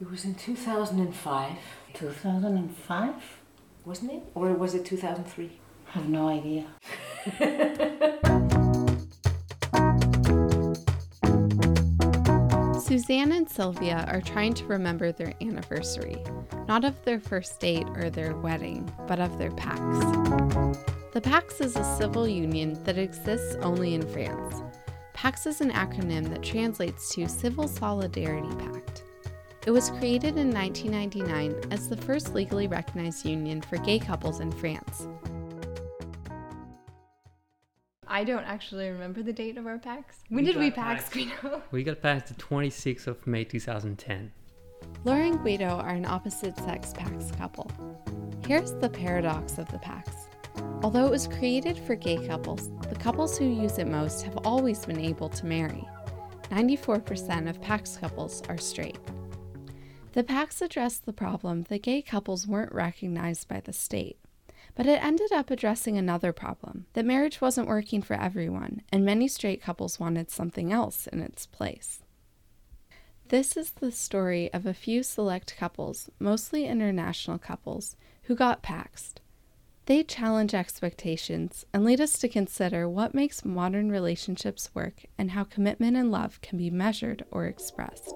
It was in 2005, 2005? wasn't it? Or was it 2003? I Have no idea. Suzanne and Sylvia are trying to remember their anniversary, not of their first date or their wedding, but of their PACS. The PACS is a civil union that exists only in France. PACS is an acronym that translates to Civil Solidarity Pact. It was created in 1999 as the first legally recognized union for gay couples in France. I don't actually remember the date of our PACS. When We did we got PACS, PACS. Guido? We got past the 26th of May 2010. Laura and Guido are an opposite sex PACS couple. Here's the paradox of the PACS. Although it was created for gay couples, the couples who use it most have always been able to marry. 94% of PACS couples are straight. The PACS addressed the problem that gay couples weren't recognized by the state. But it ended up addressing another problem that marriage wasn't working for everyone, and many straight couples wanted something else in its place. This is the story of a few select couples, mostly international couples, who got paxed. They challenge expectations and lead us to consider what makes modern relationships work and how commitment and love can be measured or expressed.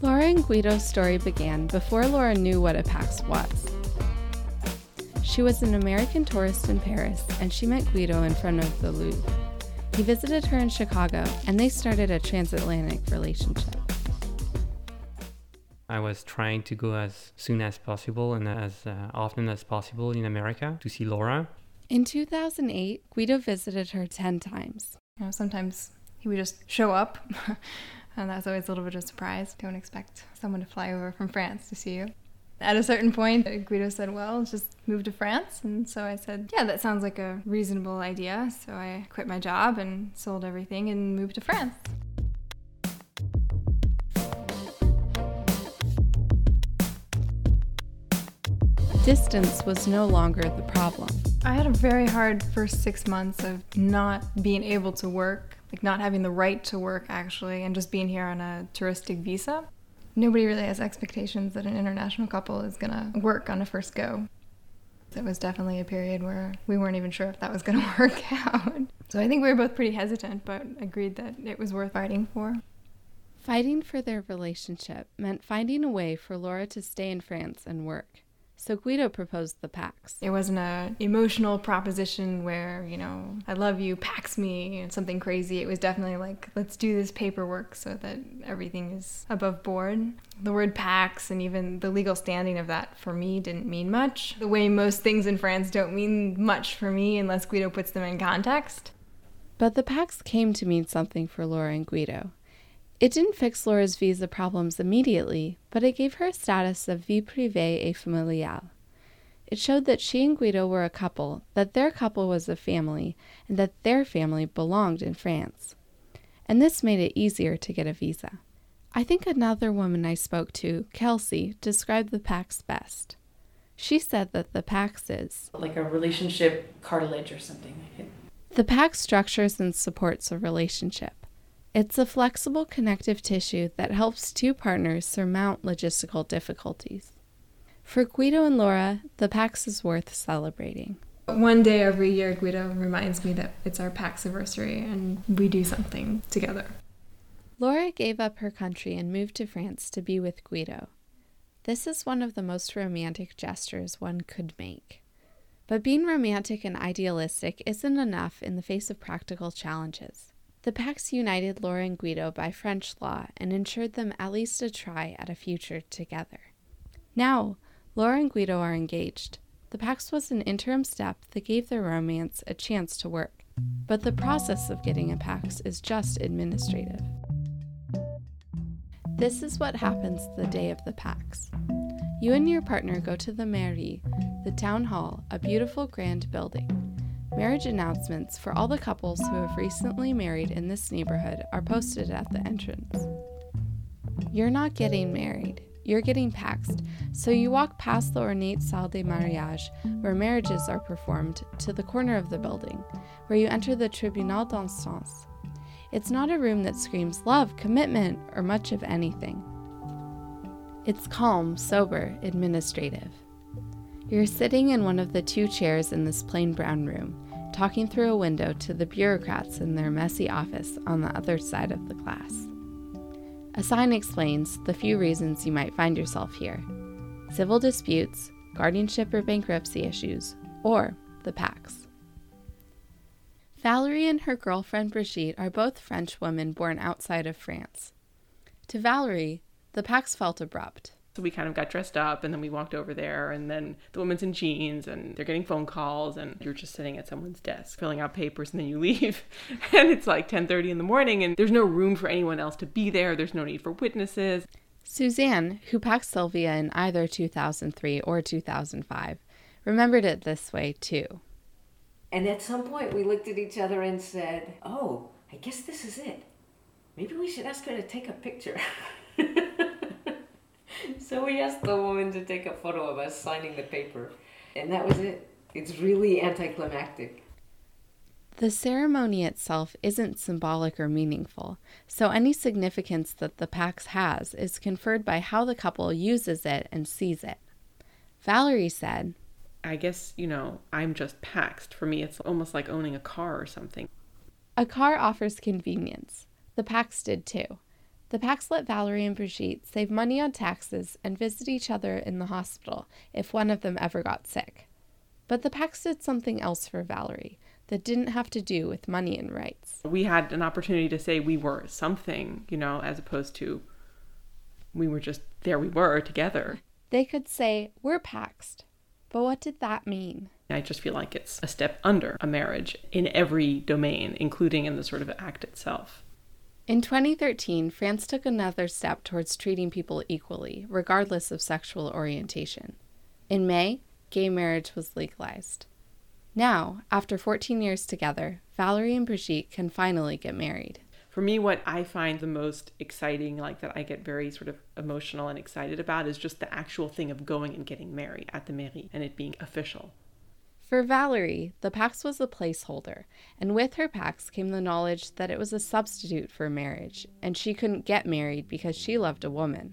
Laura and Guido's story began before Laura knew what a PACS was. She was an American tourist in Paris, and she met Guido in front of the Louvre. He visited her in Chicago, and they started a transatlantic relationship. I was trying to go as soon as possible and as uh, often as possible in America to see Laura. In 2008, Guido visited her 10 times. You know, sometimes he would just show up, and that's always a little bit of a surprise. Don't expect someone to fly over from France to see you. At a certain point, Guido said, Well, just move to France. And so I said, Yeah, that sounds like a reasonable idea. So I quit my job and sold everything and moved to France. Distance was no longer the problem. I had a very hard first six months of not being able to work, like not having the right to work actually, and just being here on a touristic visa. Nobody really has expectations that an international couple is gonna work on a first go. It was definitely a period where we weren't even sure if that was gonna work out. So I think we were both pretty hesitant, but agreed that it was worth fighting for. Fighting for their relationship meant finding a way for Laura to stay in France and work. So Guido proposed the PACS. It wasn't an uh, emotional proposition where, you know, I love you, pax me, and something crazy. It was definitely like, let's do this paperwork so that everything is above board. The word PACS and even the legal standing of that for me didn't mean much. The way most things in France don't mean much for me unless Guido puts them in context. But the PACS came to mean something for Laura and Guido. It didn't fix Laura's visa problems immediately, but it gave her a status of vie privée et familiale. It showed that she and Guido were a couple, that their couple was a family, and that their family belonged in France. And this made it easier to get a visa. I think another woman I spoke to, Kelsey, described the PACS best. She said that the PACS is Like a relationship cartilage or something. the PACS structures and supports a relationship. It's a flexible connective tissue that helps two partners surmount logistical difficulties. For Guido and Laura, the PACS is worth celebrating. One day every year, Guido reminds me that it's our PACS anniversary and we do something together. Laura gave up her country and moved to France to be with Guido. This is one of the most romantic gestures one could make. But being romantic and idealistic isn't enough in the face of practical challenges. The PACS united Laura and Guido by French law and ensured them at least a try at a future together. Now, Laura and Guido are engaged. The PACS was an interim step that gave their romance a chance to work, but the process of getting a PACS is just administrative. This is what happens the day of the PACS. You and your partner go to the mairie, the town hall, a beautiful grand building. Marriage announcements for all the couples who have recently married in this neighborhood are posted at the entrance. You're not getting married, you're getting paxed, so you walk past the ornate salle des mariages, where marriages are performed, to the corner of the building, where you enter the tribunal d'instance. It's not a room that screams love, commitment, or much of anything. It's calm, sober, administrative. You're sitting in one of the two chairs in this plain brown room, talking through a window to the bureaucrats in their messy office on the other side of the class. A sign explains the few reasons you might find yourself here civil disputes, guardianship or bankruptcy issues, or the PACS. Valerie and her girlfriend Brigitte are both French women born outside of France. To Valerie, the PACS felt abrupt. So we kind of got dressed up and then we walked over there and then the woman's in jeans and they're getting phone calls and you're just sitting at someone's desk filling out papers and then you leave and it's like 10:30 in the morning and there's no room for anyone else to be there. There's no need for witnesses. Suzanne, who packed Sylvia in either 2003 or 2005, remembered it this way too. And at some point, we looked at each other and said, Oh, I guess this is it. Maybe we should ask her to take a picture. so we asked the woman to take a photo of us signing the paper. And that was it. It's really anticlimactic. The ceremony itself isn't symbolic or meaningful, so any significance that the PACS has is conferred by how the couple uses it and sees it. Valerie said, I guess, you know, I'm just paxed. For me, it's almost like owning a car or something. A car offers convenience. The PACS did too. The PACS let Valerie and Brigitte save money on taxes and visit each other in the hospital if one of them ever got sick. But the PACS did something else for Valerie that didn't have to do with money and rights. We had an opportunity to say we were something, you know, as opposed to we were just there we were together. They could say, We're paxed. But what did that mean? I just feel like it's a step under a marriage in every domain, including in the sort of act itself. In 2013, France took another step towards treating people equally, regardless of sexual orientation. In May, gay marriage was legalized. Now, after 14 years together, Valerie and Brigitte can finally get married. For me, what I find the most exciting, like that I get very sort of emotional and excited about, is just the actual thing of going and getting married at the mairie and it being official. For Valerie, the PACS was a placeholder, and with her PACS came the knowledge that it was a substitute for marriage, and she couldn't get married because she loved a woman.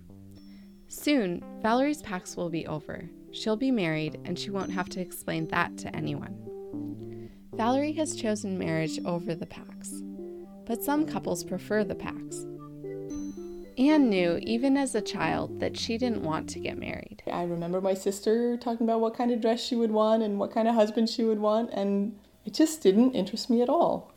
Soon, Valerie's PACS will be over. She'll be married, and she won't have to explain that to anyone. Valerie has chosen marriage over the PACS, but some couples prefer the PACS. Anne knew, even as a child, that she didn't want to get married. I remember my sister talking about what kind of dress she would want and what kind of husband she would want, and it just didn't interest me at all.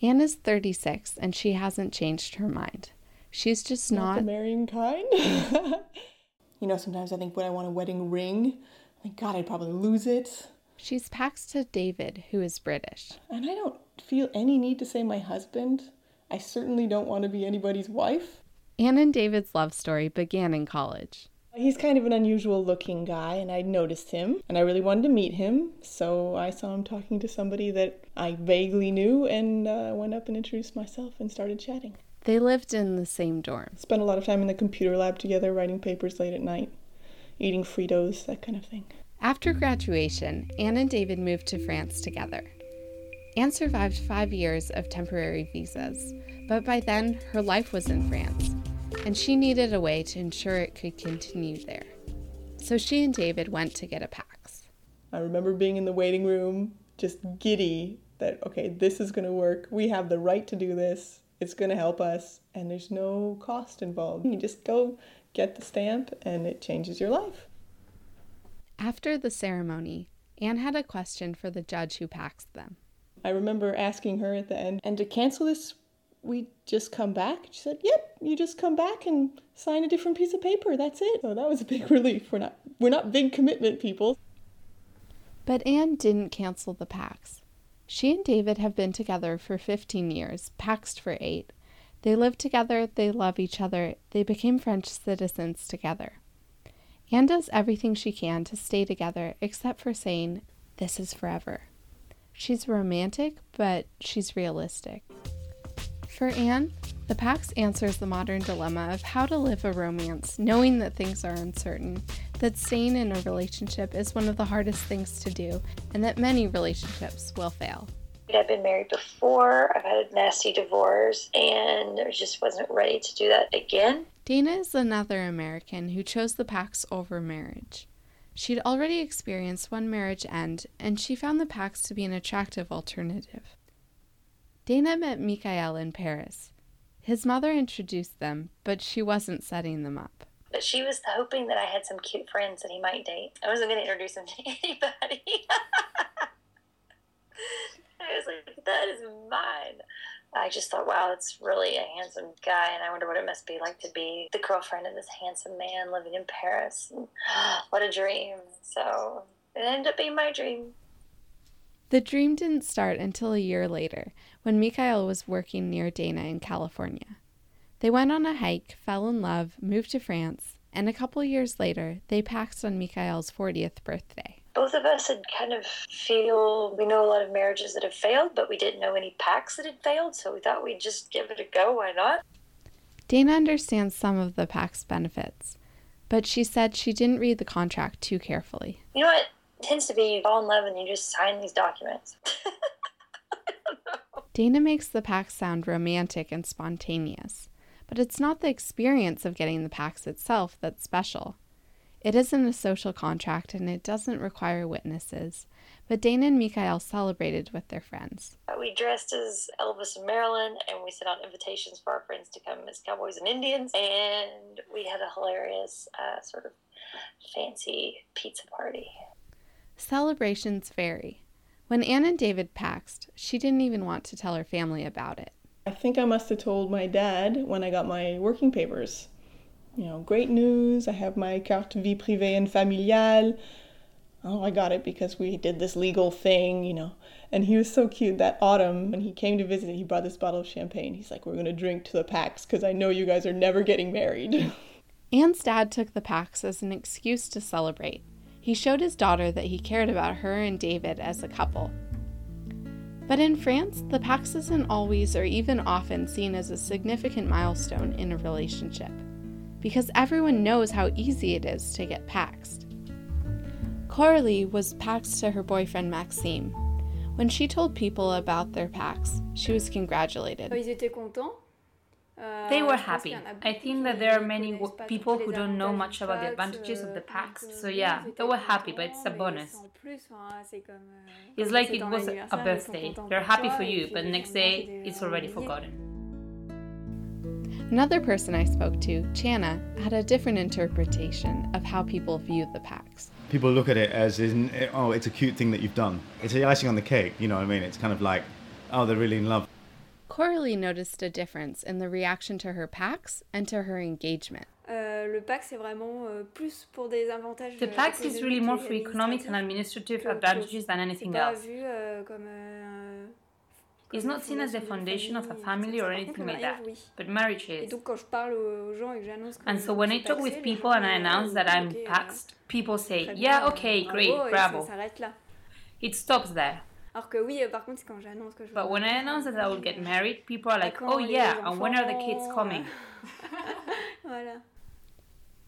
Anne is 36 and she hasn't changed her mind. She's just Not not. the marrying kind. you know, sometimes I think, when I want a wedding ring? Like, God, I'd probably lose it. She's paxed to David, who is British. And I don't feel any need to say my husband. I certainly don't want to be anybody's wife. Anne and David's love story began in college. He's kind of an unusual looking guy, and I noticed him, and I really wanted to meet him. So I saw him talking to somebody that I vaguely knew, and uh, went up and introduced myself and started chatting. They lived in the same dorm. Spent a lot of time in the computer lab together, writing papers late at night, eating Fritos, that kind of thing. After graduation, Anne and David moved to France together. Anne survived five years of temporary visas, but by then her life was in France, and she needed a way to ensure it could continue there. So she and David went to get a PACS. I remember being in the waiting room, just giddy that, okay, this is going to work. We have the right to do this. It's going to help us, and there's no cost involved. You just go get the stamp, and it changes your life. After the ceremony, Anne had a question for the judge who paxed them. I remember asking her at the end, and to cancel this, we just come back? She said, Yep, you just come back and sign a different piece of paper. That's it. So that was a big relief. We're not we're not big commitment people. But Anne didn't cancel the PACS. She and David have been together for 15 years, paxed for eight. They live together, they love each other, they became French citizens together. Anne does everything she can to stay together except for saying, This is forever. She's romantic, but she's realistic. For Anne, The PACS answers the modern dilemma of how to live a romance knowing that things are uncertain, that staying in a relationship is one of the hardest things to do, and that many relationships will fail. I've been married before, I've had a nasty divorce, and I just wasn't ready to do that again. Dana is another American who chose the PACS over marriage. She'd already experienced one marriage end, and she found the PACS to be an attractive alternative. Dana met Mikhail in Paris. His mother introduced them, but she wasn't setting them up. But she was hoping that I had some cute friends that he might date. I wasn't going to introduce him to anybody. I was like, that is mine. I just thought, wow, it's really a handsome guy, and I wonder what it must be like to be the girlfriend of this handsome man living in Paris. And, what a dream. So it ended up being my dream. The dream didn't start until a year later, when Mikhail was working near Dana in California. They went on a hike, fell in love, moved to France, and a couple years later, they paxed on Mikhail's 40th birthday both of us had kind of feel we know a lot of marriages that have failed, but we didn't know any PACS that had failed, so we thought we'd just give it a go. Why not? Dana understands some of the PACS benefits, but she said she didn't read the contract too carefully. You know what? It tends to be you fall in love and you just sign these documents. Dana makes the PACS sound romantic and spontaneous, but it's not the experience of getting the PACS itself that's special. It isn't a social contract and it doesn't require witnesses, but Dana and Mikhail celebrated with their friends. We dressed as Elvis and Marilyn and we sent out invitations for our friends to come as cowboys and Indians, and we had a hilarious uh, sort of fancy pizza party. Celebrations vary. When Anne and David paxed, she didn't even want to tell her family about it. I think I must have told my dad when I got my working papers you know, great news. I have my carte vie privée and familiale. Oh, I got it because we did this legal thing, you know. And he was so cute that autumn when he came to visit, he brought this bottle of champagne. He's like, We're going to drink to the PACS because I know you guys are never getting married. Anne's dad took the PACS as an excuse to celebrate. He showed his daughter that he cared about her and David as a couple. But in France, the PACS isn't always or even often seen as a significant milestone in a relationship because everyone knows how easy it is to get paxed. Coralie was paxed to her boyfriend Maxime. When she told people about their PACS, she was congratulated. They were happy. I think that there are many people who don't know much about the advantages of the PACS, so yeah, they were happy, but it's a bonus. It's like it was a birthday. They're happy for you, but next day it's already forgotten. Another person I spoke to, Chana, had a different interpretation of how people view the PACS. People look at it as, in, oh, it's a cute thing that you've done. It's the icing on the cake, you know what I mean? It's kind of like, oh, they're really in love. Coralie noticed a difference in the reaction to her PACS and to her engagement. Uh, the PACS is really more for economic and administrative advantages than anything else. Euh, it's not seen as the foundation of a family or anything like that, but marriage is. And so when I talk with people and I announce that I'm paxed, people say, yeah, okay, great, bravo. It stops there. But when I announce that I will get married, people are like, oh yeah, and when are the kids coming?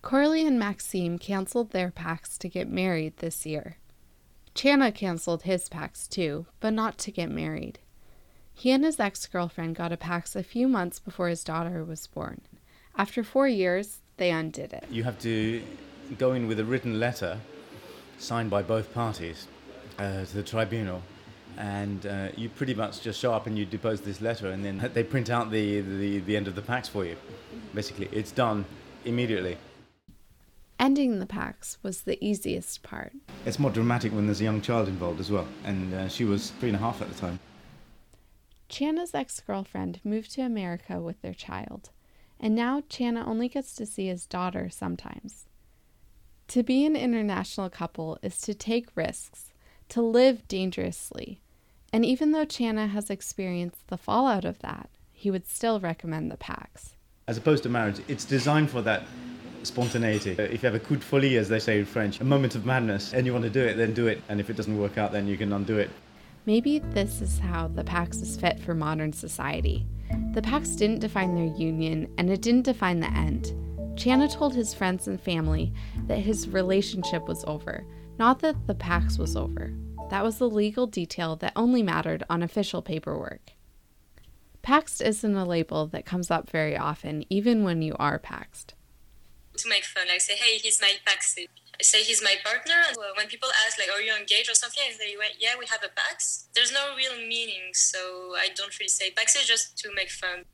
Coralie and Maxime canceled their PACS to get married this year. Chana canceled his PACS too, but not to get married. He and his ex girlfriend got a PACS a few months before his daughter was born. After four years, they undid it. You have to go in with a written letter signed by both parties uh, to the tribunal. And uh, you pretty much just show up and you depose this letter, and then they print out the, the, the end of the PACS for you. Basically, it's done immediately. Ending the PACS was the easiest part. It's more dramatic when there's a young child involved as well, and uh, she was three and a half at the time. Chana's ex girlfriend moved to America with their child, and now Chana only gets to see his daughter sometimes. To be an international couple is to take risks, to live dangerously, and even though Chana has experienced the fallout of that, he would still recommend the PACS. As opposed to marriage, it's designed for that spontaneity. Uh, if you have a coup de folie, as they say in French, a moment of madness, and you want to do it, then do it. And if it doesn't work out, then you can undo it. Maybe this is how the PACS is fit for modern society. The PACS didn't define their union, and it didn't define the end. Channa told his friends and family that his relationship was over, not that the PACS was over. That was the legal detail that only mattered on official paperwork. Paxed isn't a label that comes up very often, even when you are paxed. To make fun, like say, hey, he's my PACS. I say he's my partner. And when people ask, like, are you engaged or something, I say, yeah, we have a PACS. There's no real meaning, so I don't really say PACS is just to make fun.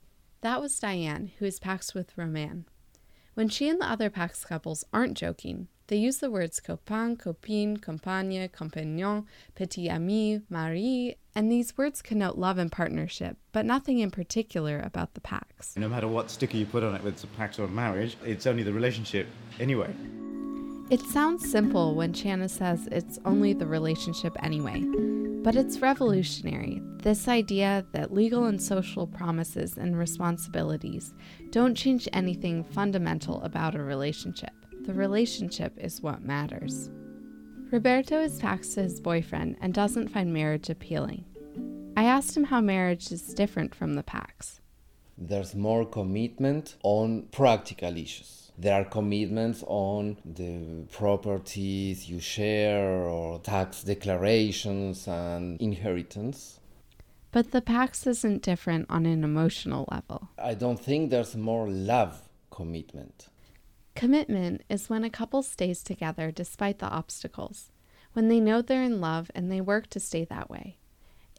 That was Diane, who is paxed with Roman. When she and the other PACS couples aren't joking, they use the words copain, copine, compagne, compagnon, petit ami, mari, and these words connote love and partnership, but nothing in particular about the PACS. No matter what sticker you put on it, whether it's a PACS or a marriage, it's only the relationship anyway. It sounds simple when Chana says it's only the relationship anyway, but it's revolutionary. This idea that legal and social promises and responsibilities don't change anything fundamental about a relationship. The relationship is what matters. Roberto is paxed to his boyfriend and doesn't find marriage appealing. I asked him how marriage is different from the PACS. There's more commitment on practical issues. There are commitments on the properties you share or tax declarations and inheritance. But the PACS isn't different on an emotional level. I don't think there's more love commitment. Commitment is when a couple stays together despite the obstacles, when they know they're in love and they work to stay that way.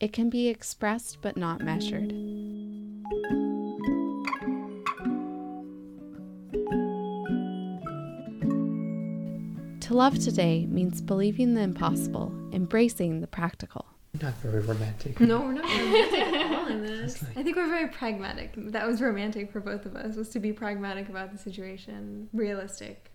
It can be expressed but not measured. To love today means believing the impossible, embracing the practical. Not very romantic. No, we're not romantic at all in this. I think we're very pragmatic. That was romantic for both of us, was to be pragmatic about the situation, realistic.